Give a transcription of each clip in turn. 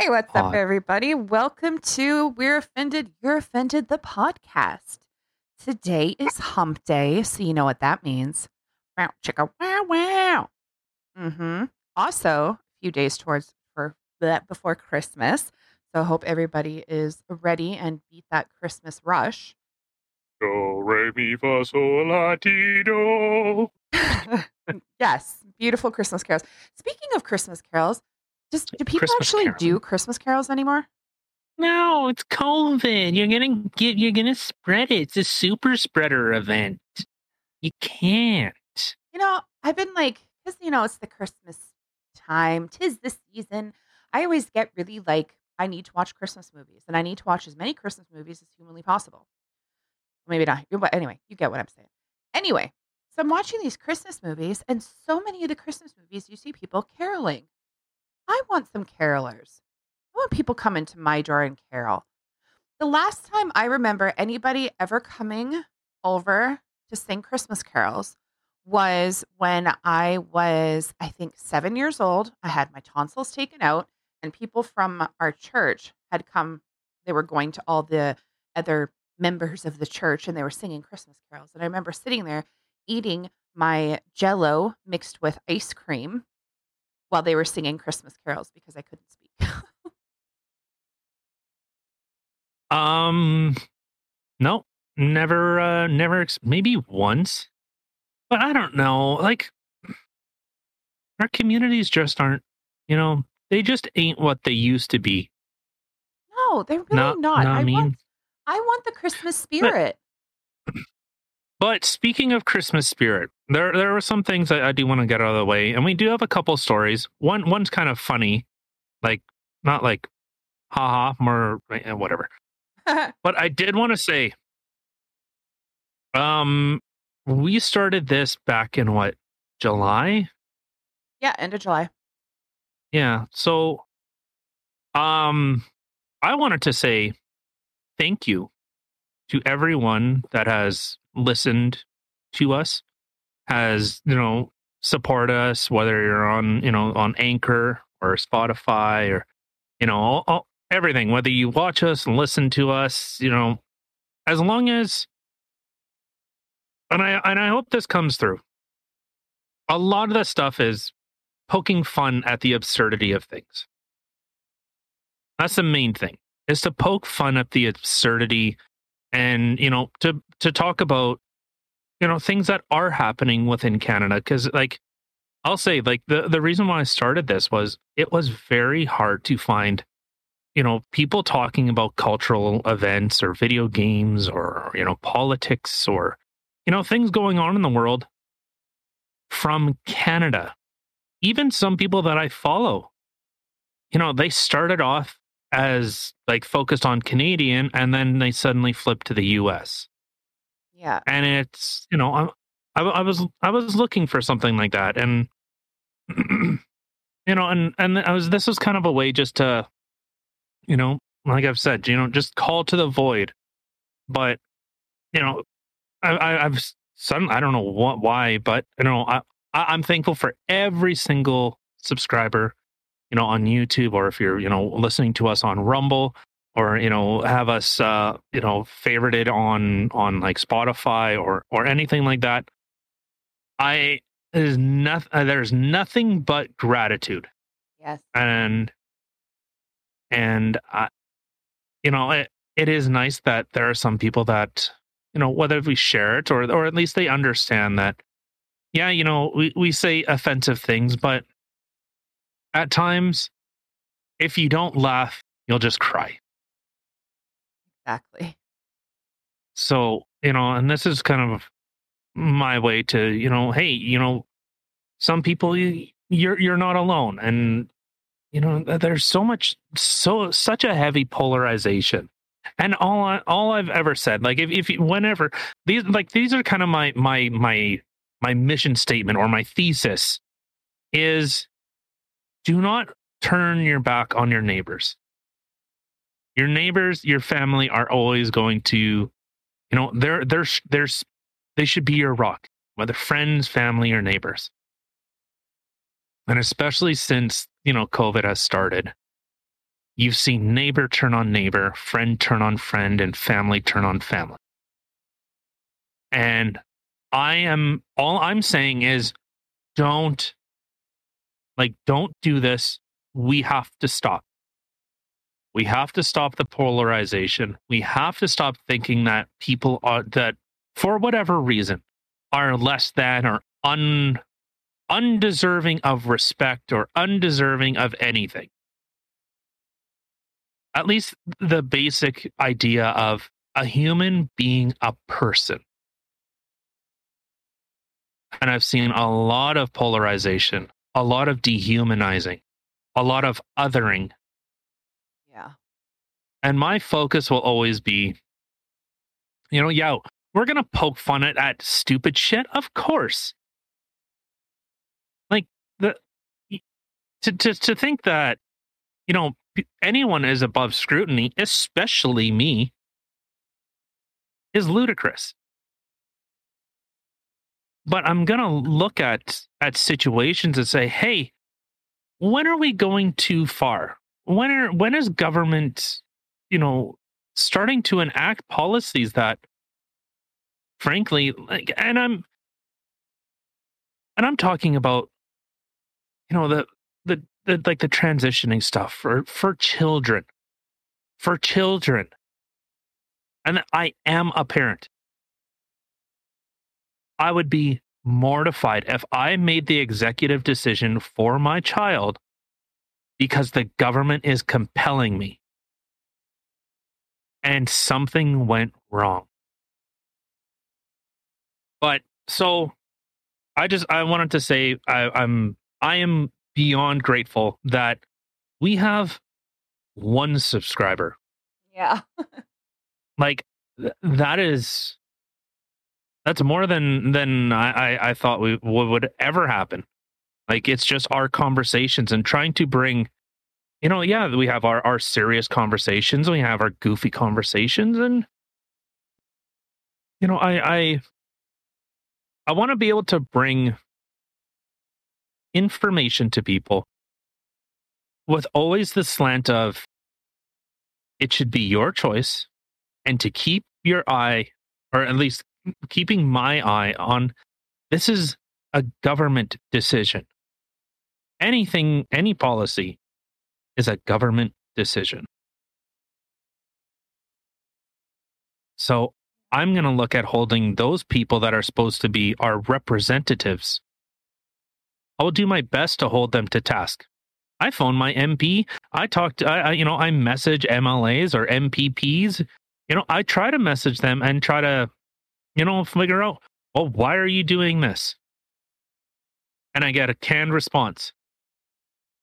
Hey, what's up, everybody? Welcome to We're Offended, You're Offended, the podcast. Today is hump day, so you know what that means. Wow, chicka, wow, wow. Mm-hmm. Also, a few days towards for that before Christmas. So I hope everybody is ready and beat that Christmas rush. Do, re, mi, fa, sol, la, ti, do. yes, beautiful Christmas carols. Speaking of Christmas carols, just do people Christmas actually carols. do Christmas carols anymore? No, it's COVID. You're gonna get. You're gonna spread it. It's a super spreader event. You can't. You know, I've been like, because, you know, it's the Christmas time, tis the season. I always get really like, I need to watch Christmas movies and I need to watch as many Christmas movies as humanly possible. Maybe not, but anyway, you get what I'm saying. Anyway, so I'm watching these Christmas movies, and so many of the Christmas movies you see people caroling. I want some carolers. I want people coming to my door and carol. The last time I remember anybody ever coming over to sing Christmas carols was when I was, I think, seven years old. I had my tonsils taken out, and people from our church had come. They were going to all the other members of the church and they were singing Christmas carols. And I remember sitting there eating my jello mixed with ice cream while they were singing Christmas carols because I couldn't speak. Um, no, never. Uh, never. Ex- maybe once, but I don't know. Like, our communities just aren't. You know, they just ain't what they used to be. no, they're really No, not. no, I I mean- want I want the Christmas spirit. But speaking of Christmas spirit, there there were some things I, I do want to get out of the way, and we do have a couple stories. One one's kind of funny, like not like, haha, more eh, whatever. But I did want to say, um, we started this back in what July? yeah, end of July. Yeah. So, um, I wanted to say thank you to everyone that has listened to us, has you know support us, whether you're on you know on Anchor or Spotify or you know all, all, everything. Whether you watch us and listen to us, you know, as long as and I and I hope this comes through. A lot of the stuff is poking fun at the absurdity of things. That's the main thing. Is to poke fun at the absurdity and you know to to talk about you know things that are happening within Canada cuz like I'll say like the the reason why I started this was it was very hard to find you know people talking about cultural events or video games or you know politics or you know things going on in the world from Canada. Even some people that I follow, you know, they started off as like focused on Canadian and then they suddenly flipped to the US. Yeah. And it's, you know, I, I, I was I was looking for something like that and you know, and and I was this was kind of a way just to you know, like I've said, you know, just call to the void. But you know, I, I I've suddenly I don't know what why, but you know, I I, I'm thankful for every single subscriber, you know, on YouTube or if you're, you know, listening to us on Rumble or, you know, have us uh, you know, favorited on on like Spotify or or anything like that. I there's nothing there's nothing but gratitude Yes. and and I, you know it, it is nice that there are some people that you know whether we share it or or at least they understand that yeah you know we, we say offensive things but at times if you don't laugh you'll just cry. Exactly. so you know and this is kind of my way to you know hey you know some people you, you're you're not alone. And you know there's so much so such a heavy polarization. And all I, all I've ever said like if if whenever these like these are kind of my my my my mission statement or my thesis is do not turn your back on your neighbors your neighbors your family are always going to you know they're they're there's they should be your rock whether friends family or neighbors and especially since you know covid has started you've seen neighbor turn on neighbor, friend turn on friend, and family turn on family. And I am all I'm saying is don't like don't do this. We have to stop. We have to stop the polarization. We have to stop thinking that people are that for whatever reason are less than or un undeserving of respect or undeserving of anything. At least the basic idea of a human being a person. And I've seen a lot of polarization, a lot of dehumanizing, a lot of othering. Yeah. And my focus will always be, you know, yeah, we're going to poke fun at, at stupid shit. Of course. Like, the, to, to, to think that, you know, anyone is above scrutiny, especially me, is ludicrous but I'm going to look at at situations and say, "Hey, when are we going too far? When are when is government, you know, starting to enact policies that frankly, like and I'm and I'm talking about you know the the, the like the transitioning stuff for for children. For children. And I am a parent. I would be mortified if I made the executive decision for my child because the government is compelling me and something went wrong. But so I just I wanted to say I, I'm I am beyond grateful that we have one subscriber. Yeah. like th- that is that's more than than I, I, thought we would ever happen. Like it's just our conversations and trying to bring, you know, yeah, we have our our serious conversations, we have our goofy conversations, and you know, I I I want to be able to bring information to people with always the slant of it should be your choice and to keep your eye or at least keeping my eye on this is a government decision. Anything, any policy is a government decision. So I'm going to look at holding those people that are supposed to be our representatives. I will do my best to hold them to task. I phone my MP. I talk to, I, I, you know, I message MLAs or MPPs. You know, I try to message them and try to you know, figure out, well, why are you doing this? And I get a canned response.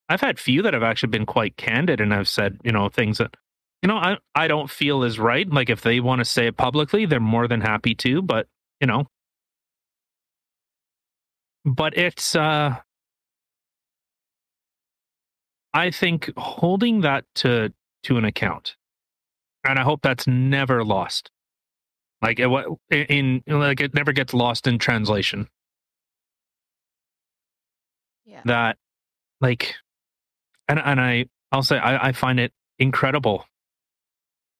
I've had few that have actually been quite candid and I've said, you know, things that, you know, I, I don't feel is right. Like if they want to say it publicly, they're more than happy to, but, you know. But it's, uh, I think holding that to to an account, and I hope that's never lost. Like it, in like it never gets lost in translation. Yeah. That like and and I I'll say I, I find it incredible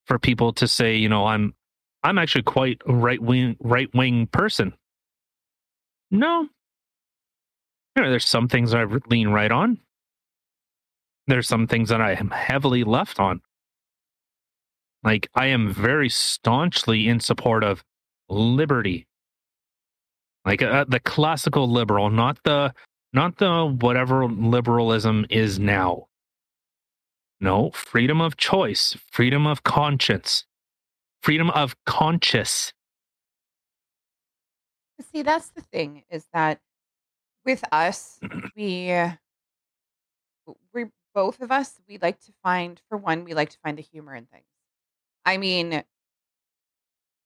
for people to say, you know, I'm I'm actually quite a right wing right wing person. No. You know, there's some things I lean right on. There's some things that I am heavily left on. Like I am very staunchly in support of liberty. Like uh, the classical liberal, not the not the whatever liberalism is now. No, freedom of choice, freedom of conscience, freedom of conscience. See, that's the thing is that with us, we we both of us we like to find for one we like to find the humor in things. I mean,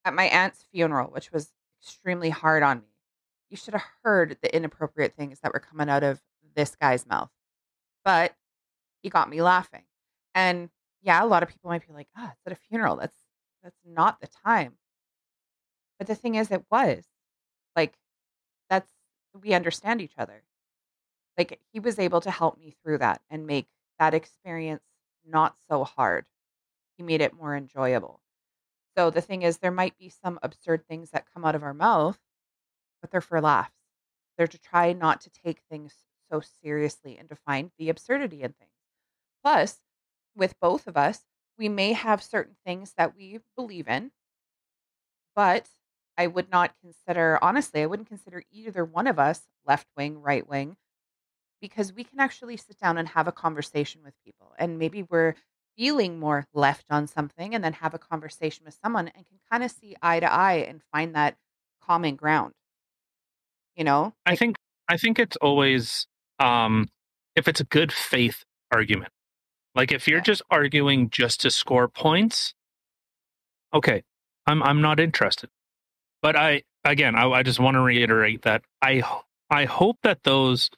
at my aunt's funeral, which was extremely hard on me, you should have heard the inappropriate things that were coming out of this guy's mouth. But he got me laughing. And yeah, a lot of people might be like, "Ah, oh, it's at a funeral. That's that's not the time." But the thing is, it was like that's we understand each other. Like he was able to help me through that and make that experience not so hard. He made it more enjoyable. So the thing is, there might be some absurd things that come out of our mouth, but they're for laughs. They're to try not to take things so seriously and to find the absurdity in things. Plus, with both of us, we may have certain things that we believe in, but I would not consider, honestly, I wouldn't consider either one of us left wing, right wing, because we can actually sit down and have a conversation with people. And maybe we're feeling more left on something and then have a conversation with someone and can kind of see eye to eye and find that common ground. You know? I think I think it's always um if it's a good faith argument. Like if you're Yeah. just arguing just to score points, okay, I'm I'm not interested. But I again, I, I just want to reiterate that I I hope that those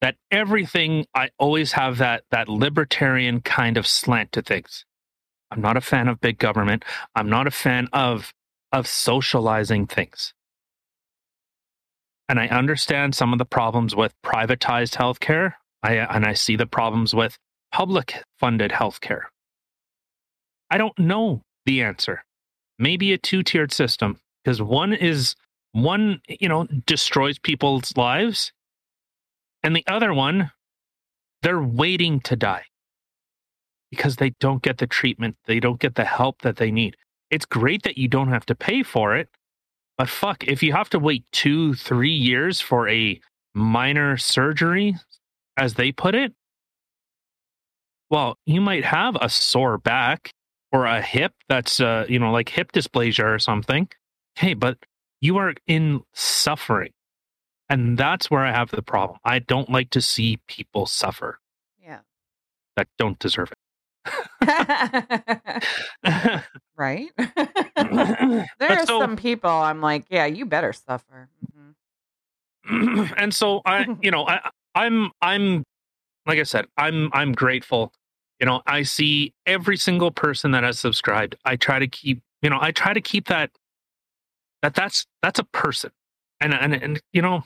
that everything I always have that that libertarian kind of slant to things. I'm not a fan of big government. I'm not a fan of of socializing things. And I understand some of the problems with privatized healthcare. I and I see the problems with public funded healthcare. I don't know the answer. Maybe a two-tiered system because one is one, you know, destroys people's lives and the other one they're waiting to die because they don't get the treatment, they don't get the help that they need. It's great that you don't have to pay for it, but fuck, if you have to wait two, three years for a minor surgery, as they put it, well, you might have a sore back or a hip that's, uh, you know, like hip dysplasia or something. Hey, but you are in suffering. And that's where I have the problem. I don't like to see people suffer Yeah. that don't deserve it. right? there But are so- some people I'm like, yeah, you better suffer. hmm and so I, you know, I, I'm, I'm, like I said, I'm, I'm grateful. You know, I see every single person that has subscribed. I try to keep, you know, I try to keep that, that that's, that's a person. And, and, and, you know,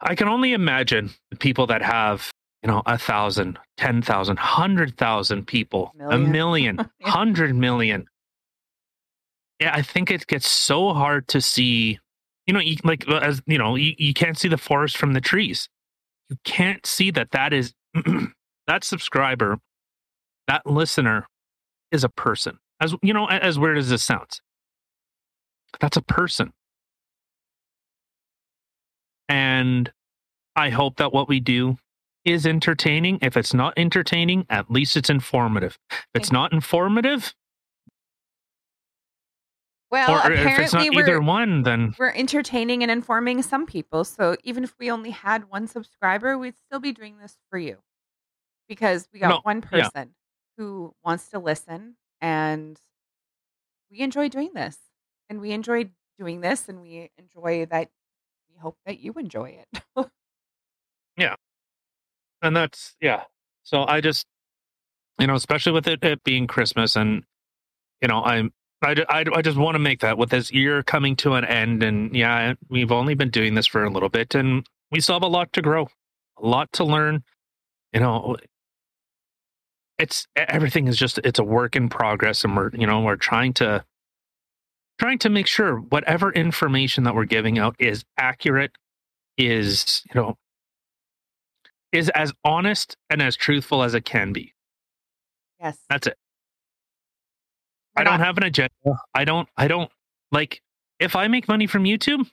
I can only imagine the people that have, you know, a thousand, ten thousand, hundred thousand people, a Million. hundred million. Yeah, I think it gets so hard to see you know you, like as you know you, you can't see the forest from the trees. You can't see that that is that subscriber that listener is a person. As you know as weird as this sounds. That's a person and i hope that what we do is entertaining if it's not entertaining at least it's informative if it's not informative Well, or if it's not apparently either we're one then we're entertaining and informing some people. So even if we only had one subscriber, we'd still be doing this for you because we got No, one yeah. person who wants to listen, and we enjoy doing this, and we enjoy doing this, and we enjoy that. Hope that you enjoy it. Yeah. And that's yeah so i just you know especially with it, it being christmas and you know i'm I, I, I just want to make that with this year coming to an end and yeah we've only been doing this for a little bit and we still have a lot to grow a lot to learn you know it's everything is just it's a work in progress and we're you know we're trying to trying to make sure whatever information that we're giving out is accurate is you know is as honest and as truthful as it can be. yes, That's it. We're I don't not- have an agenda. I don't I don't like if I make money from YouTube,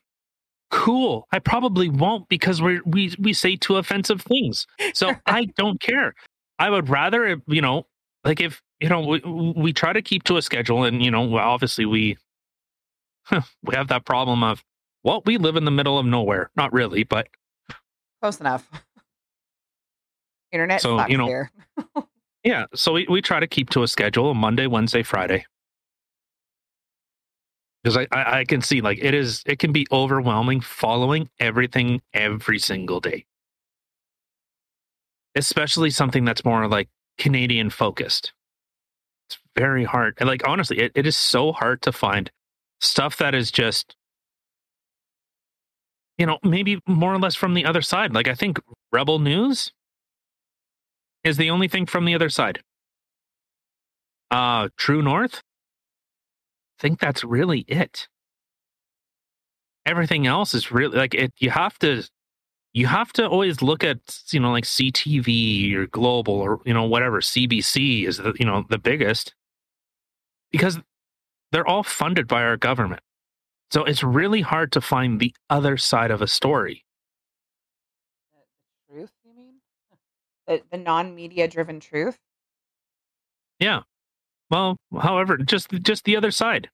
cool. I probably won't because we we we say two offensive things. So I don't care. I would rather you know like if you know we, we try to keep to a schedule and you know obviously we we have that problem of well we live in the middle of nowhere. Not really, but close enough. Internet So, you know, here. Yeah, so we, we try to keep to a schedule Monday, Wednesday, Friday. Because I, I, I can see like it is it can be overwhelming following everything every single day. Especially something that's more like Canadian focused. It's very hard. And like honestly, it, it is so hard to find stuff that is just you know, maybe more or less from the other side. Like I think Rebel News is the only thing from the other side. Uh, True North. I think that's really it. Everything else is really like it. You have to, you have to always look at you know like CTV or Global or you know whatever CBC is the you know the biggest because they're all funded by our government. So it's really hard to find the other side of a story. The, truth, you mean? The, the non media driven truth? Yeah. Well, however, just just the other side.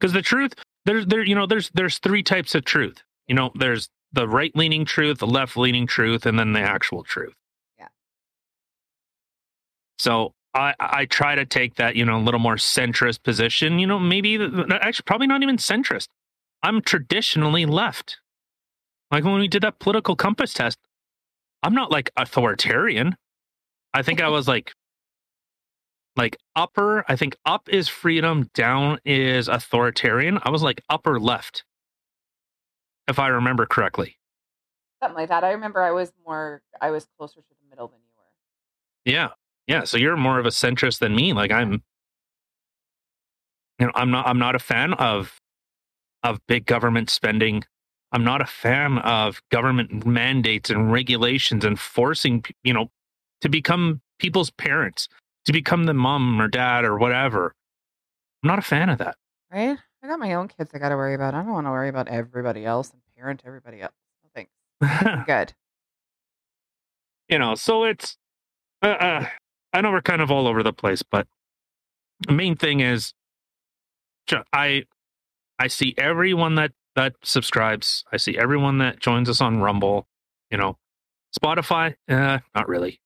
Because the truth, there's there, you know, there's there's three types of truth. You know, there's the right leaning truth, the left leaning truth, and then the actual truth. Yeah. So I I try to take that, you know, a little more centrist position. You know, maybe actually probably not even centrist. I'm traditionally left. Like when we did that political compass test, I'm not like authoritarian. I think I was like like upper, I think up is freedom, down is authoritarian. I was like upper left. If I remember correctly. Something like that. I remember I was more I was closer to the middle than you were. Yeah. Yeah, so you're more of a centrist than me. Like I'm you know, I'm not I'm not a fan of of big government spending. I'm not a fan of government mandates and regulations and forcing, you know, to become people's parents, to become the mom or dad or whatever. I'm not a fan of that. Right? I got my own kids I got to worry about. I don't want to worry about everybody else and parent everybody else. No thanks. I'm good. you know, so it's, uh, uh, I know we're kind of all over the place, but the main thing is, I, I see everyone that that subscribes. I see everyone that joins us on Rumble. You know, Spotify, uh, not really.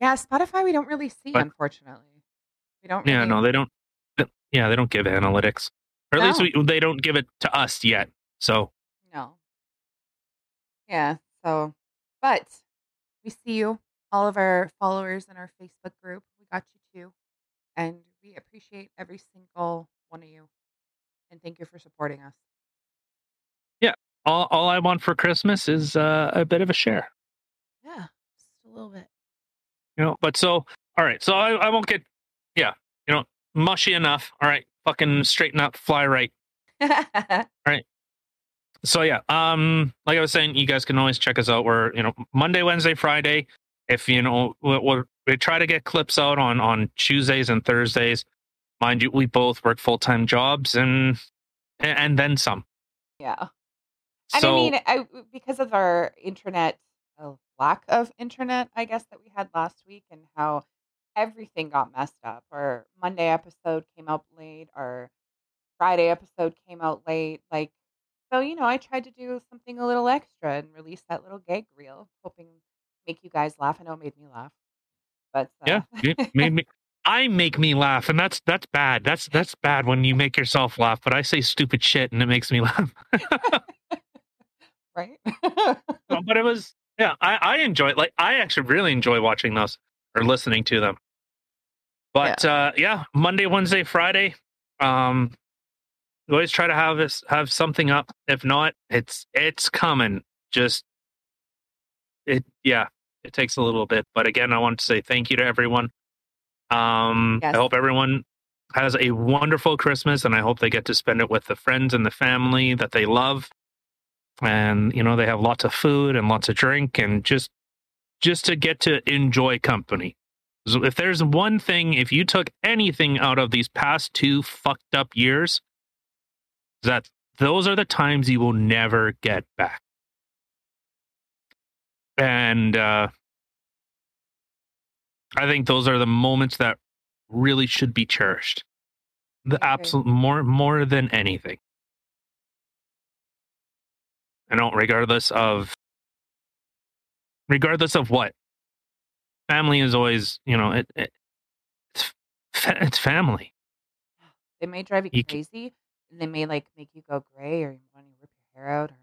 Yeah, Spotify we don't really see, But- unfortunately. We don't Yeah, really, no, they don't. Yeah, they don't give analytics, or at least we, they don't give it to us yet. So No. Yeah. So, but we see you, all of our followers in our Facebook group. We got you too. And we appreciate every single one of you. And thank you for supporting us. Yeah. All all I want for Christmas is uh, a bit of a share. Yeah. Just a little bit. You know, but so all right, so I, I won't get yeah, you know, mushy enough. All right, fucking straighten up, fly right. All right so yeah, um, like I was saying, you guys can always check us out. We're you know Monday, Wednesday, Friday. If you know, we we we try to get clips out on on Tuesdays and Thursdays. Mind you, we both work full time jobs and and then some. yeah. And So I mean, I, because of our internet, uh, lack of internet, I guess, that we had last week and how everything got messed up. Our Monday episode came out late, our Friday episode came out late. Like, so, you know, I tried to do something a little extra and release that little gag reel, hoping make you guys laugh. I know it made me laugh. But uh, yeah, it made me. I make me laugh, and that's that's bad. That's that's bad when you make yourself laugh. But I say stupid shit, and it makes me laugh. right? No, but it was yeah I, I enjoy it like i actually really enjoy watching those or listening to them but uh yeah monday wednesday friday um always try to have this have something up if not it's it's coming just it yeah it takes a little bit but again i want to say thank you to everyone. Um Yes. i hope everyone has a wonderful christmas and i hope they get to spend it with the friends and the family that they love. And you know they have lots of food and lots of drink and just just to get to enjoy company. So if there's one thing if you took anything out of these past two fucked up years that those are the times you will never get back and uh i think those are the moments that really should be cherished the agree. absolute more more than anything I don't, regardless of regardless of what. Family is always, you know, it, it it's fa- it's family. They may drive you You crazy, and they may like make you go gray, or you want to rip your hair out, or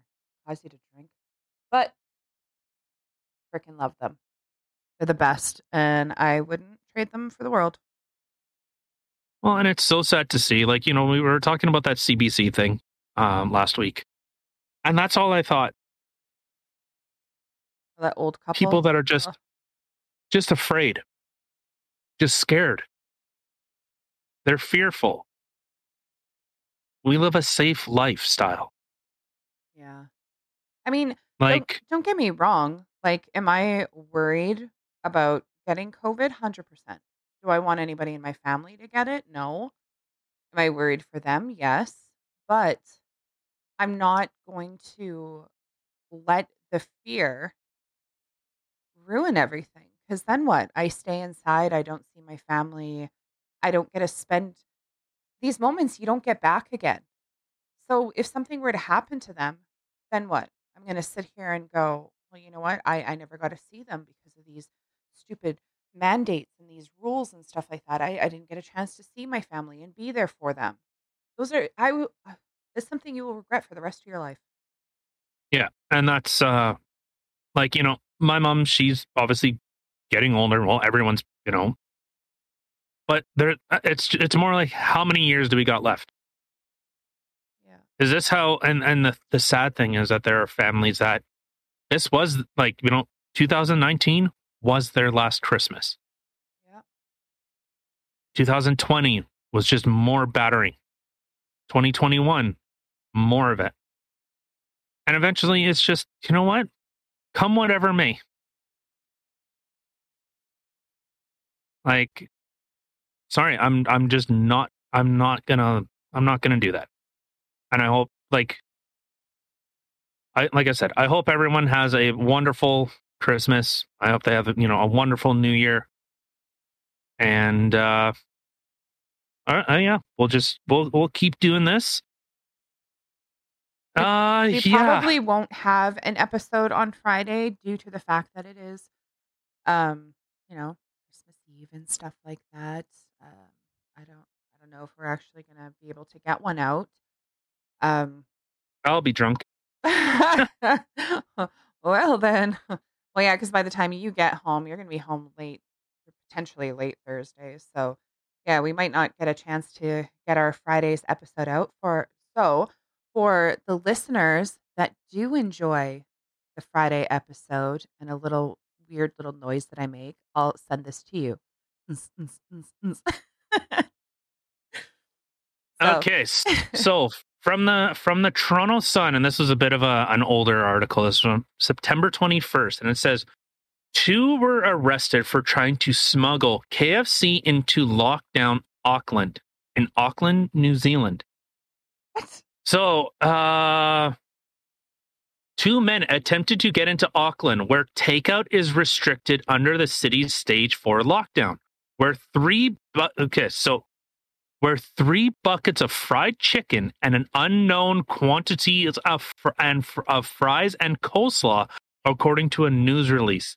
cause you to drink. But freaking love them. They're the best, and I wouldn't trade them for the world. Well, and it's so sad to see. Like, you know, we were talking about that CBC thing um, last week, and that's all I thought. That old couple. People that are just just afraid. just scared. They're fearful. We live a safe lifestyle. Yeah. I mean, don't, Like, don't get me wrong. Like, am I worried about getting COVID? 100%. Do I want anybody in my family to get it? No. Am I worried for them? Yes. But I'm not going to let the fear ruin everything. Because then what? I stay inside. I don't see my family. I don't get to spend these moments you don't get back again. So if something were to happen to them, then what? I'm going to sit here and go, well, you know what? I, I never got to see them because of these stupid mandates and these rules and stuff like that. I, I didn't get a chance to see my family and be there for them. Those are, I will, it's something you will regret for the rest of your life. yeah. And that's uh like, you know, my mom, she's obviously getting older. Well, everyone's, you know, but there uh, it's it's more like how many years do we got left? Yeah. Is this how and and the, the sad thing is that there are families that this was like, you know, 2019 was their last Christmas. Yeah. 2020 was just more battering. 2021, more of it. And eventually it's just, you know what? Come whatever may. Like sorry, I'm I'm just not I'm not gonna I'm not gonna do that. And I hope like I like I said, I hope everyone has a wonderful Christmas. I hope they have you know a wonderful New Year. And uh, uh, yeah, we'll just we'll we'll keep doing this. Uh, We yeah, probably won't have an episode on Friday due to the fact that it is, um, you know, Christmas Eve and stuff like that. Um, I don't, I don't know if we're actually gonna be able to get one out. Um, I'll be drunk. well then, well yeah, because by the time you get home, you're gonna be home late, potentially late Thursday. So yeah, we might not get a chance to get our Friday's episode out for so for the listeners that do enjoy the Friday episode and a little weird little noise that I make, I'll send this to you. So- Okay, so from the from the Toronto Sun, and this was a bit of a an older article. This is from September twenty first, and it says two were arrested for trying to smuggle KFC into lockdown Auckland in Auckland, New Zealand. What? So, uh, two men attempted to get into Auckland, where takeout is restricted under the city's stage four lockdown. Where three, bu- okay, so where three buckets of fried chicken and an unknown quantity of fr- and fr- of fries and coleslaw, according to a news release.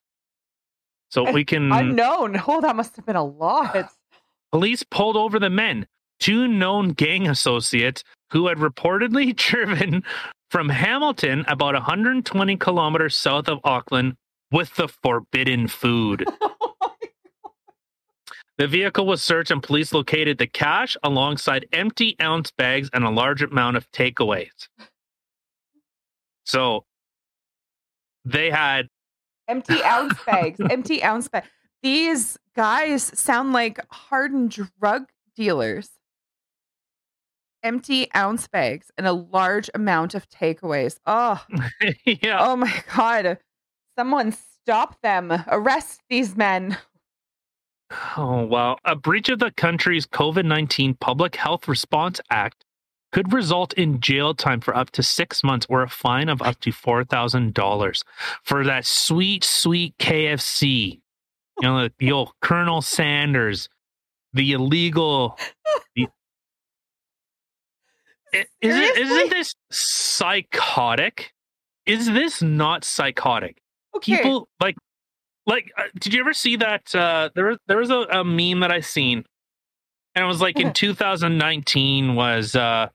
So we can Unknown. Oh, that must have been a lot. Police pulled over the men, two known gang associates who had reportedly driven from Hamilton about 120 kilometers south of Auckland with the forbidden food. The vehicle was searched and police located the cash alongside empty ounce bags and a large amount of takeaways. So they had empty ounce bags. empty ounce bags. These guys sound like hardened drug dealers. Empty ounce bags and a large amount of takeaways. Oh, yeah, oh my God. Someone stop them. Arrest these men. Oh, wow. A breach of the country's COVID 19 Public Health Response Act could result in jail time for up to six months or a fine of up to $4,000 for that sweet, sweet KFC. You know, the, old Colonel Sanders, the illegal. The, is it, isn't this psychotic? Is this not psychotic? Okay. people like like uh, did you ever see that uh there was there was a, a meme that i seen and it was like in 2019 was uh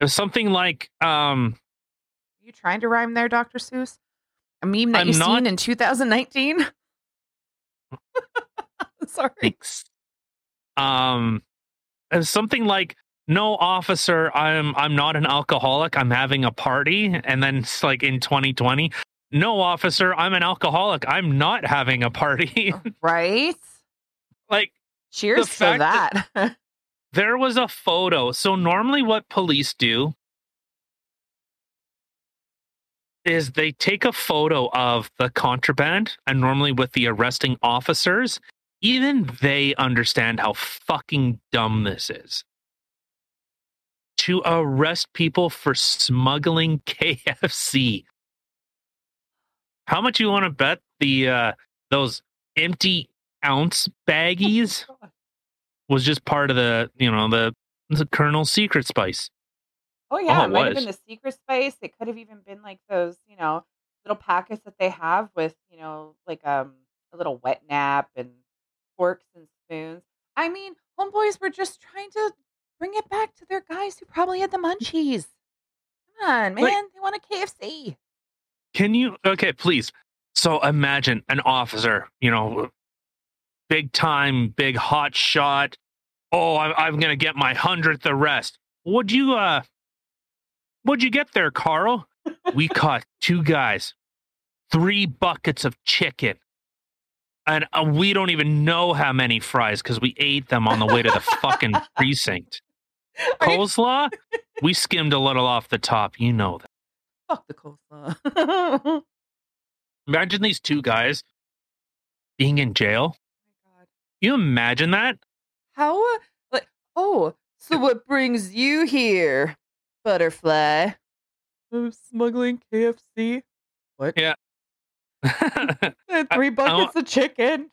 it was something like um you trying to rhyme there, Dr. Seuss? A meme that I'm you not- seen in 2019? Sorry. thanks um it was something like no officer i'm i'm not an alcoholic i'm having a party and then it's like in 2020 no, officer, I'm an alcoholic. I'm not having a party. Right? like, Cheers to fact that. that- there was a photo. So, normally, what police do is they take a photo of the contraband, and normally with the arresting officers, even they understand how fucking dumb this is. To arrest people for smuggling KFC. How much you want to bet the uh those empty ounce baggies was just part of the you know the the Colonel's secret spice. Oh yeah, Oh, it it might have been the secret space. It could have even been like those, you know, little packets that they have with, you know, like um a little wet nap and forks and spoons. I mean, homeboys were just trying to bring it back to their guys who probably had the munchies. Come on, man. Like- they want a KFC. Can you okay, please? So imagine an officer, you know, big time, big hot shot. Oh, I'm, I'm gonna get my hundredth arrest. Would you uh? Would you get there, Carl? we caught two guys, three buckets of chicken, and uh, we don't even know how many fries because we ate them on the way to the fucking precinct. Are you- Coleslaw, we skimmed a little off the top. You know that. Fuck the coleslaw. oh Imagine these two guys being in jail. my god. You imagine that? How like oh, so what brings you here, butterfly? I'm smuggling KFC. What? Yeah. Three buckets of chicken.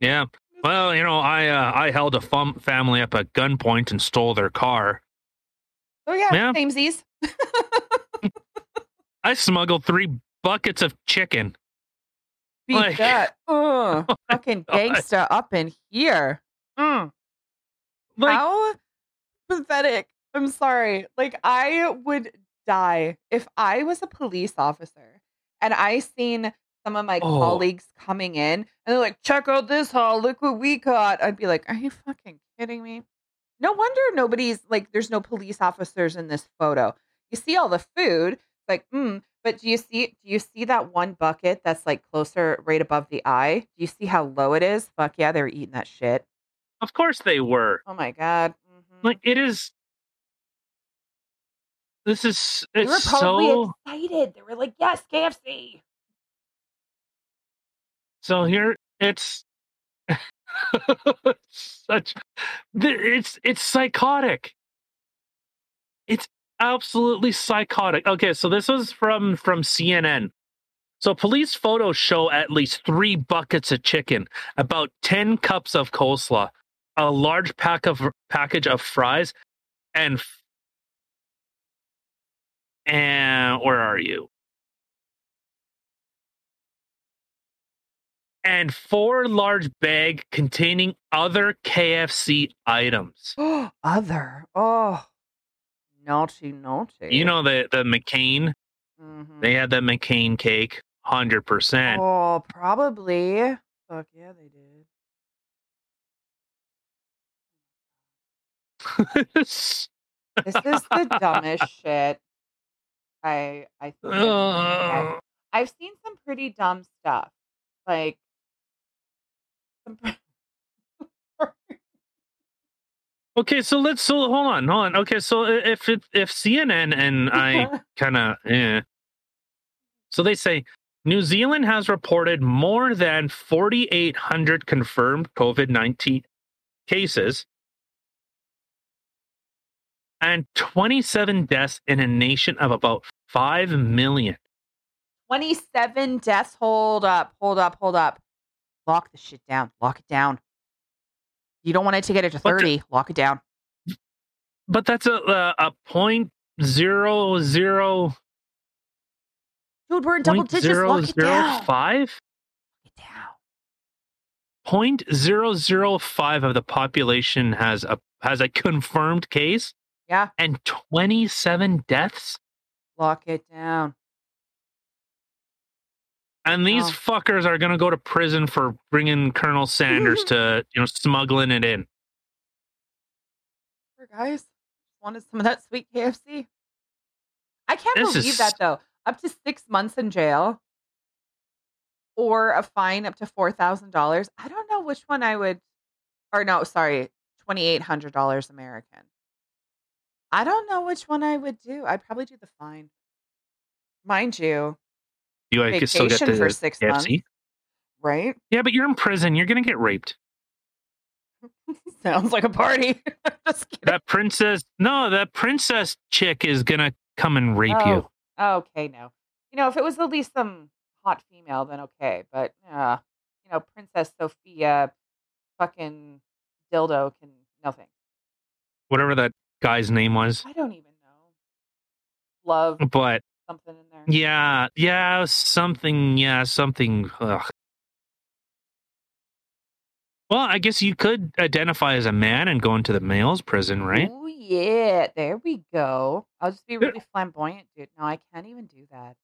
yeah. Well, you know, I uh, I held a fam- family up at gunpoint and stole their car. Oh yeah, Yeah. samesies. I smuggled three buckets of chicken. Beat Like- that. Uh, fucking gangsta up in here. Mm. Like, How pathetic. I'm sorry. Like I would die if I was a police officer and I seen some of my Oh. colleagues coming in and they're like, check out this haul, look what we got. I'd be like, Are you fucking kidding me? No wonder nobody's like there's no police officers in this photo. You see all the food, like, mm, but do you see do you see that one bucket that's like closer right above the eye? Do you see how low it is? Fuck yeah, they were eating that shit. of course they were. Oh my god. Mhm. Like it is. This is They were it's probably so excited. They were like, "Yes, KFC." so here it's such it's it's psychotic. It's absolutely psychotic. Okay so this was from from cnn so police photos show at least three buckets of chicken about 10 cups of coleslaw a large pack of package of fries and and where are you and four large bag containing other KFC items. Other. Oh, naughty, naughty. You know the the McCain. Mhm. They had the McCain cake, hundred percent. Oh, probably. Fuck yeah, they did. This is the dumbest shit. I I think I've Uh, I've seen some pretty dumb stuff, like. okay, so let's so hold on, hold on. Okay, so if it, if CNN and I kind of eh. So they say New Zealand has reported more than 4,800 confirmed COVID 19 cases and 27 deaths in a nation of about 5 million. 27 deaths. Hold up, hold up, hold up. Lock the shit down. Lock it down. You don't want it to get it to But the- 30. Lock it down. But that's a, a, a point zero zero Dude, we're in double digits. zero Lock it zero down. five? Lock it down. Point zero zero five of the population has a has a confirmed case Yeah, and 27 deaths. lock it down. And these Wow. fuckers are going to go to prison for bringing Colonel Sanders to, you know, smuggling it in. Poor guys. Wanted some of that sweet KFC. I can't This believe is- that though. up to six months in jail or a fine up to $4,000. I don't know which one I would, or no, sorry, $2,800 American. I don't know which one I would do. I'd probably do the fine. Mind you, You like, could still get the for six months, right? Yeah, but you're in prison. You're gonna get raped. Sounds like a party. Just. That princess. No, that princess chick is gonna come and rape you. Oh, okay, no. You know, if it was at least some hot female, then okay. But uh, you know, Princess Sophia, fucking dildo can nothing. Whatever that guy's name was. I don't even know. Love But something in there. yeah, yeah, something. Yeah, something. Ugh. Well, I guess you could identify as a man and go into the male's prison, right? Oh yeah, there we go. I'll just be really flamboyant, dude. No, I can't even do that.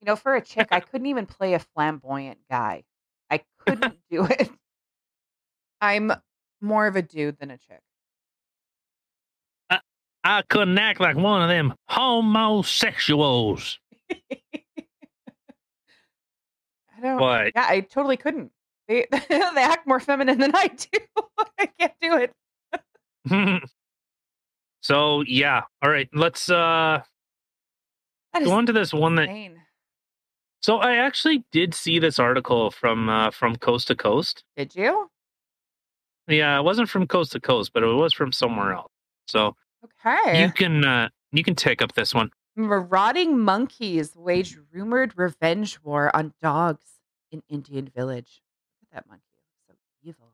You know, for a chick, I couldn't even play a flamboyant guy. I couldn't do it. I'm more of a dude than a chick. I couldn't act like one of them homosexuals. I don't. But Yeah, I totally couldn't. They they act more feminine than I do. I can't do it. so yeah, all right. Let's uh go on to this one that. insane. So I actually did see this article from uh, from Coast to Coast. Did you? Yeah, it wasn't from Coast to Coast, but it was from somewhere else. So Okay. you can uh, you can take up this one. Marauding monkeys wage rumored revenge war on dogs in Indian village. Look at that monkey. So evil.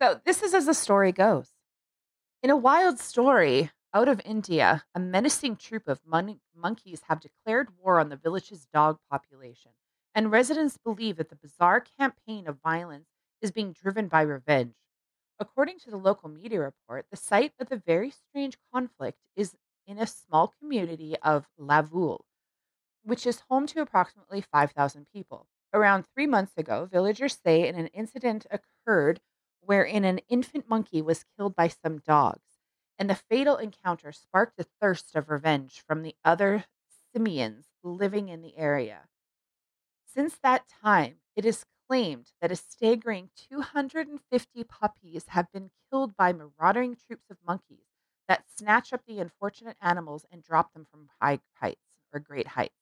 So this is as the story goes. In a wild story out of India, a menacing troop of mon- monkeys have declared war on the village's dog population, and residents believe that the bizarre campaign of violence is being driven by revenge. According to the local media report, the site of the very strange conflict is in a small community of Lavool, which is home to approximately 5,000 people. Around three months ago, villagers say an incident occurred wherein an infant monkey was killed by some dogs, and the fatal encounter sparked a thirst of revenge from the other simians living in the area. Since that time, it is claimed that a staggering 250 puppies have been killed by marauding troops of monkeys that snatch up the unfortunate animals and drop them from high heights or great heights.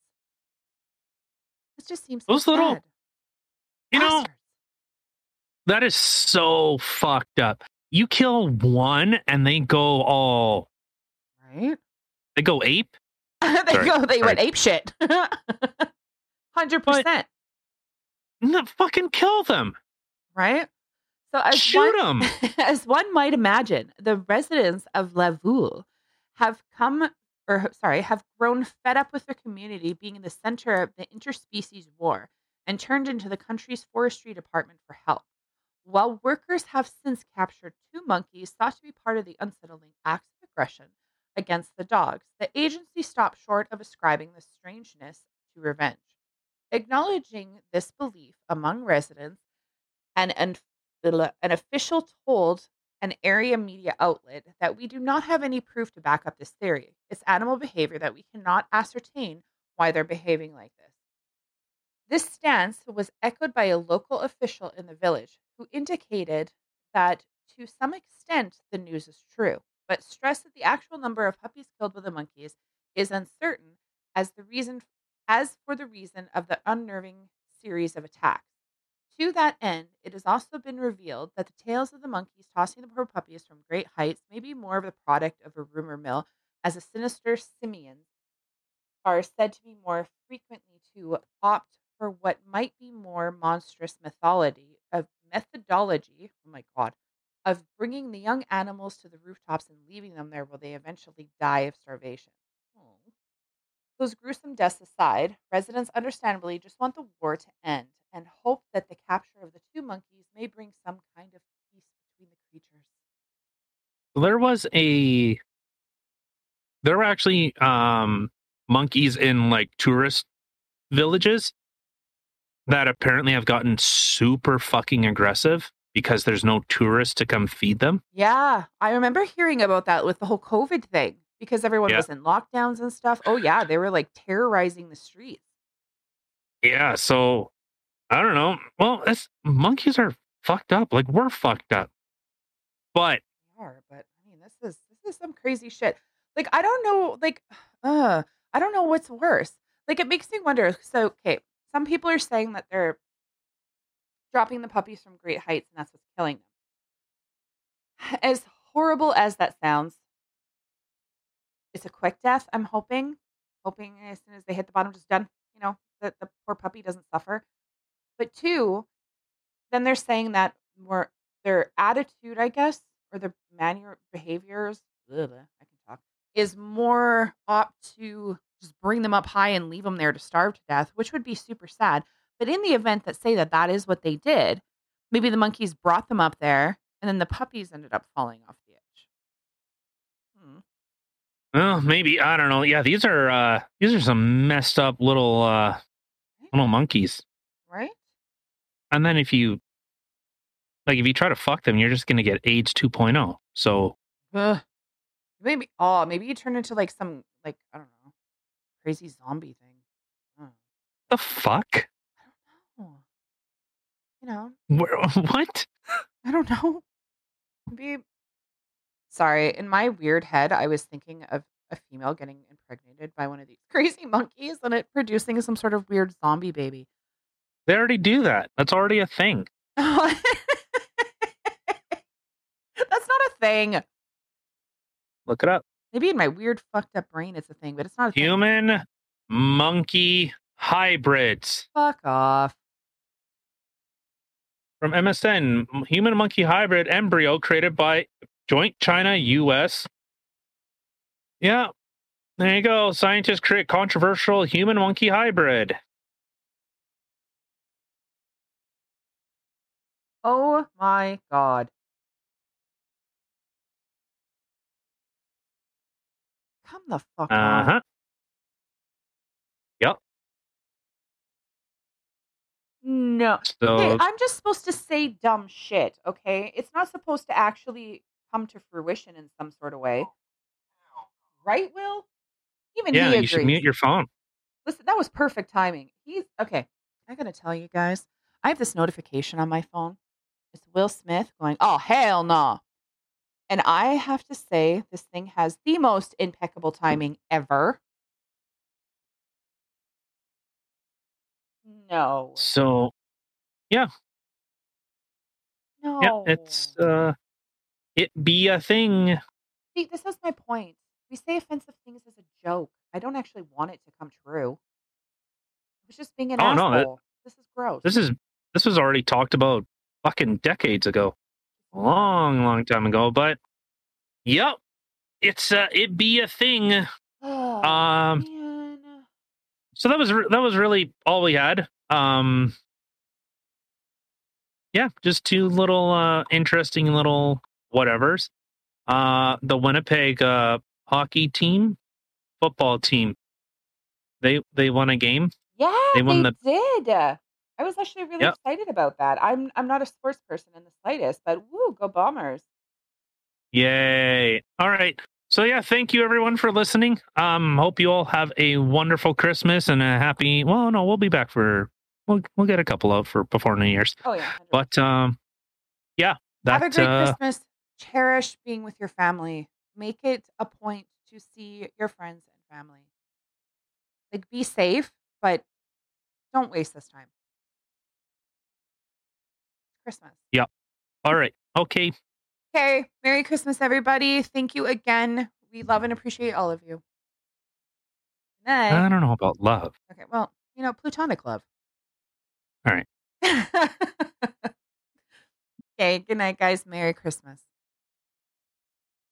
This just seems so Those little- sad. You know, that is so fucked up. You kill one and they go all right? they go ape. they Sorry, go, they went sorry. ape shit. Hundred percent, No, fucking kill them. right? So as Shoot one, them. as one might imagine, the residents of Lavool have come, or sorry, have grown fed up with their community being in the center of the interspecies war and turned into the country's forestry department for help. While workers have since captured two monkeys thought to be part of the unsettling acts of aggression against the dogs, the agency stopped short of ascribing the strangeness to revenge. Acknowledging this belief among residents, an, an official told an area media outlet that we do not have any proof to back up this theory. It's animal behavior that we cannot ascertain why they're behaving like this. This stance was echoed by a local official in the village who indicated that to some extent the news is true, but stressed that the actual number of puppies killed by the monkeys is uncertain as the reason as for the reason of the unnerving series of attacks. To that end, it has also been revealed that the tales of the monkeys tossing the poor puppies from great heights may be more of the product of a rumor mill, as the sinister simians are said to be more frequently to opt for what might be more monstrous mythology of methodology. Oh my god! Of bringing the young animals to the rooftops and leaving them there while they eventually die of starvation. Those gruesome deaths aside, residents understandably just want the war to end and hope that the capture of the two monkeys may bring some kind of peace between the creatures. There was a there were actually um monkeys in like tourist villages that apparently have gotten super fucking aggressive because there's no tourists to come feed them. Yeah, I remember hearing about that with the whole COVID thing. Because everyone Yeah. was in lockdowns and stuff. Oh yeah, they were like terrorizing the streets. Yeah, so I don't know. Well, it's monkeys are fucked up. Like we're fucked up. But are, but I mean, this is this is some crazy shit. Like I don't know, like, uh, I don't know what's worse. Like it makes me wonder. So okay, some people are saying that they're dropping the puppies from great heights, and that's what's killing them. As horrible as that sounds, it's a quick death. I'm hoping, hoping as soon as they hit the bottom, just done. You know, that the poor puppy doesn't suffer. But two, then they're saying that more their attitude, I guess, or their manner behaviors, I can talk, is more opt to just bring them up high and leave them there to starve to death, which would be super sad. But in the event that say that that is what they did, maybe the monkeys brought them up there, and then the puppies ended up falling off. Well, maybe I don't know. Yeah, these are uh these are some messed up little uh little monkeys. Right? And then if you like if you try to fuck them, you're just gonna get AIDS 2.0. So Ugh. Maybe oh, maybe you turn into like some like I don't know, crazy zombie thing. The fuck? I don't know. You know, Where, what? I don't know. Maybe. Sorry, in my weird head, I was thinking of a female getting impregnated by one of these crazy monkeys and it producing some sort of weird zombie baby. They already do that. That's already a thing. That's not a thing. Look it up. Maybe in my weird fucked up brain it's a thing, but it's not a thing. Human monkey hybrids. Fuck off. From MSN, human monkey hybrid embryo created by Joint China US. Yeah. There you go. Scientists create controversial human monkey hybrid. Oh my god. Come the fuck Uh on. huh. No. So Hey, I'm just supposed to say dumb shit, okay? It's not supposed to actually come to fruition in some sort of way. Right, Will? Even yeah, he you should mute your phone. Listen, that was perfect timing. He's okay. I gotta tell you guys, I have this notification on my phone. It's Will Smith going, "Oh hell no!" And I have to say, this thing has the most impeccable timing ever. No, So yeah. no. yeah, it's uh, it be a thing. See, this is my point. We say offensive things as a joke. I don't actually want it to come true. I was just being an Oh, no, asshole. that- this is gross. This is this was already talked about fucking decades ago, long, long time ago. But yep, it's uh, it be a thing. Oh, Um, man. so that was re- that was really all we had. Um, yeah, just two little uh, interesting little whatevers. Uh, the Winnipeg uh, hockey team, football team, they they won a game. Yeah, They they, won the- did. I was actually really Yep. excited about that. I'm I'm not a sports person in the slightest, but woo, go Bombers! Yay! All right. So yeah, thank you everyone for listening. Um, hope you all have a wonderful Christmas and a happy. Well, no, we'll be back for. We'll we'll get a couple out for before New Year's. Oh yeah, 100%. But um, yeah, that have a great uh, Christmas. Cherish being with your family. Make it a point to see your friends and family. Like, be safe, but don't waste this time. Christmas. Yeah. All right. Okay. Okay. Merry Christmas, everybody. Thank you again. We love and appreciate all of you. I don't know about love. Okay, well, you know, platonic love. All right. okay, good night, guys. Merry Christmas.